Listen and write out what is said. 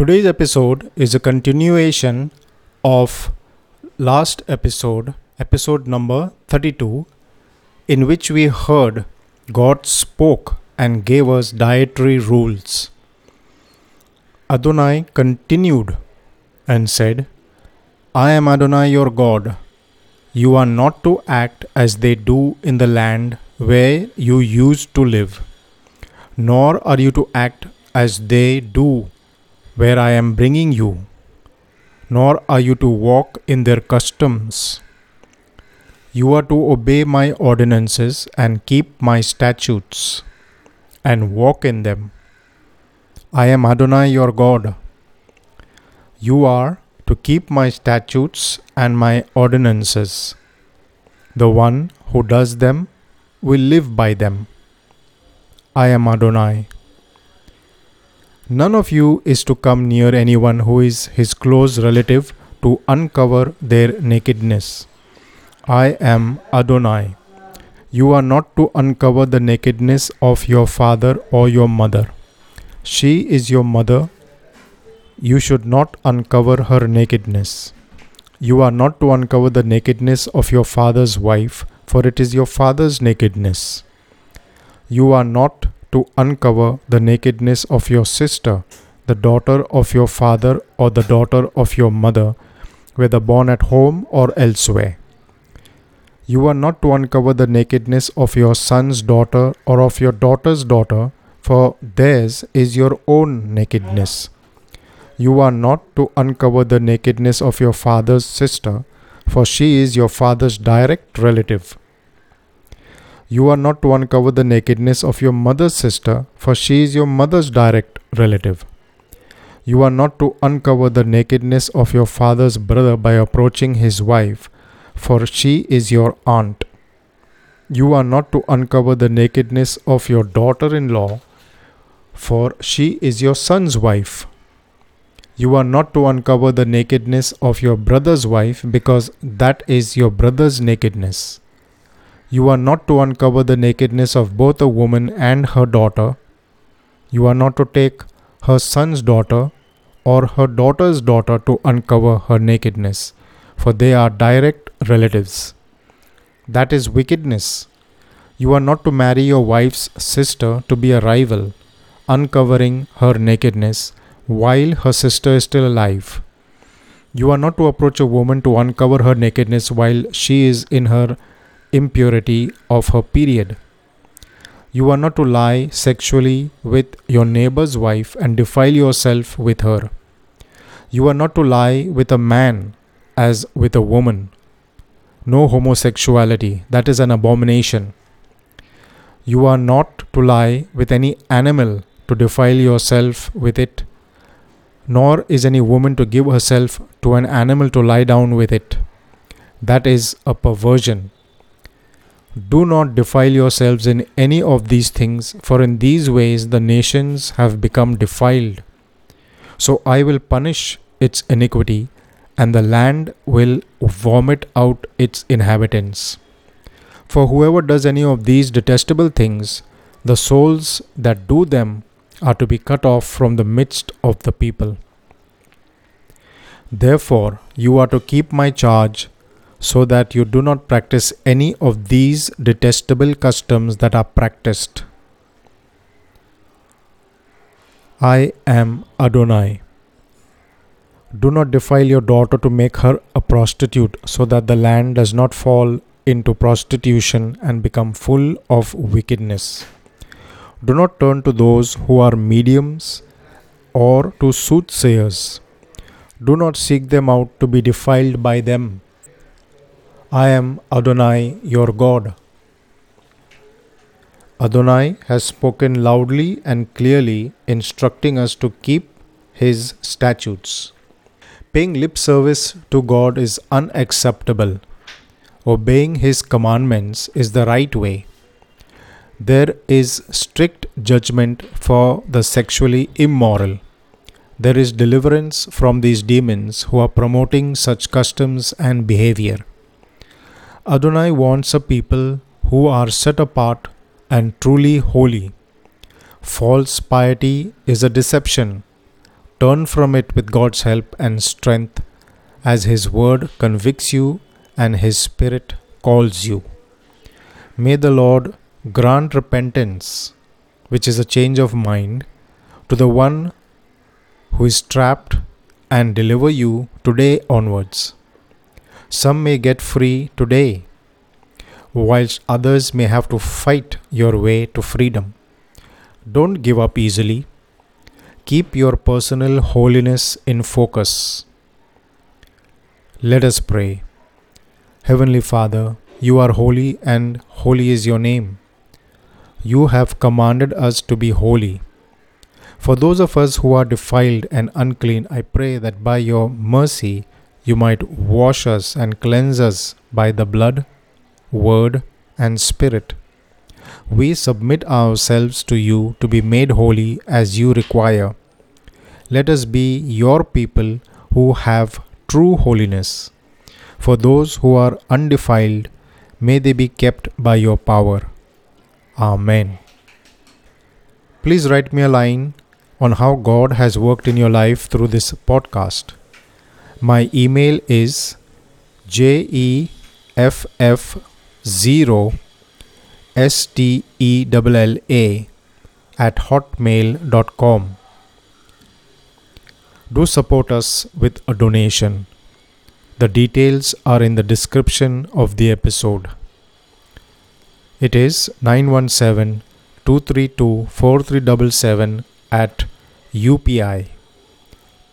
Today's episode is a continuation of last episode, episode number 32, in which we heard God spoke and gave us dietary rules. Adonai continued and said, I am Adonai your God. You are not to act as they do in the land where you used to live, nor are you to act as they do where I am bringing you, nor are you to walk in their customs. You are to obey my ordinances and keep my statutes, and walk in them. I am Adonai your God. You are to keep my statutes and my ordinances. The one who does them will live by them. I am Adonai. None of you is to come near anyone who is his close relative to uncover their nakedness. I am Adonai. You are not to uncover the nakedness of your father or your mother. She is your mother. You should not uncover her nakedness. You are not to uncover the nakedness of your father's wife, for it is your father's nakedness. You are not to uncover the nakedness of your sister, the daughter of your father or the daughter of your mother, whether born at home or elsewhere. You are not to uncover the nakedness of your son's daughter or of your daughter's daughter, for theirs is your own nakedness. You are not to uncover the nakedness of your father's sister, for she is your father's direct relative. You are not to uncover the nakedness of your mother's sister, for she is your mother's direct relative. You are not to uncover the nakedness of your father's brother by approaching his wife, for she is your aunt. You are not to uncover the nakedness of your daughter in law, for she is your son's wife. You are not to uncover the nakedness of your brother's wife, because that is your brother's nakedness. You are not to uncover the nakedness of both a woman and her daughter. You are not to take her son's daughter or her daughter's daughter to uncover her nakedness, for they are direct relatives. That is wickedness. You are not to marry your wife's sister to be a rival, uncovering her nakedness while her sister is still alive. You are not to approach a woman to uncover her nakedness while she is in her impurity of her period. You are not to lie sexually with your neighbor's wife and defile yourself with her. You are not to lie with a man as with a woman. No homosexuality, that is an abomination. You are not to lie with any animal to defile yourself with it, nor is any woman to give herself to an animal to lie down with it. That is a perversion. Do not defile yourselves in any of these things, for in these ways the nations have become defiled. So I will punish its iniquity, and the land will vomit out its inhabitants. For whoever does any of these detestable things, the souls that do them are to be cut off from the midst of the people. Therefore, you are to keep my charge so that you do not practice any of these detestable customs that are practiced. I am Adonai. Do not defile your daughter to make her a prostitute, so that the land does not fall into prostitution and become full of wickedness. Do not turn to those who are mediums or to soothsayers. Do not seek them out to be defiled by them I am Adonai your God. Adonai has spoken loudly and clearly, instructing us to keep his statutes. Paying lip service to God is unacceptable. Obeying his commandments is the right way. There is strict judgment for the sexually immoral. There is deliverance from these demons who are promoting such customs and behavior. Adonai wants a people who are set apart and truly holy. False piety is a deception. turn from it with God's help and strength as His Word convicts you and His Spirit calls you. May the Lord grant repentance, which is a change of mind, to the one who is trapped and deliver you today onwards. Some may get free today, whilst others may have to fight your way to freedom. Don't give up easily. Keep your personal holiness in focus. Let us pray. Heavenly Father, you are holy and holy is your name. You have commanded us to be holy. For those of us who are defiled and unclean, I pray that by your mercy you might wash us and cleanse us by the blood, word, and spirit. We submit ourselves to you to be made holy as you require. Let us be your people who have true holiness. For those who are undefiled, may they be kept by your power. Amen. Please write me a line on how God has worked in your life through this podcast. My email is jeff0 stella at hotmail.com. Do support us with a donation. The details are in the description of the episode. It is 917 232 4377 at UPI.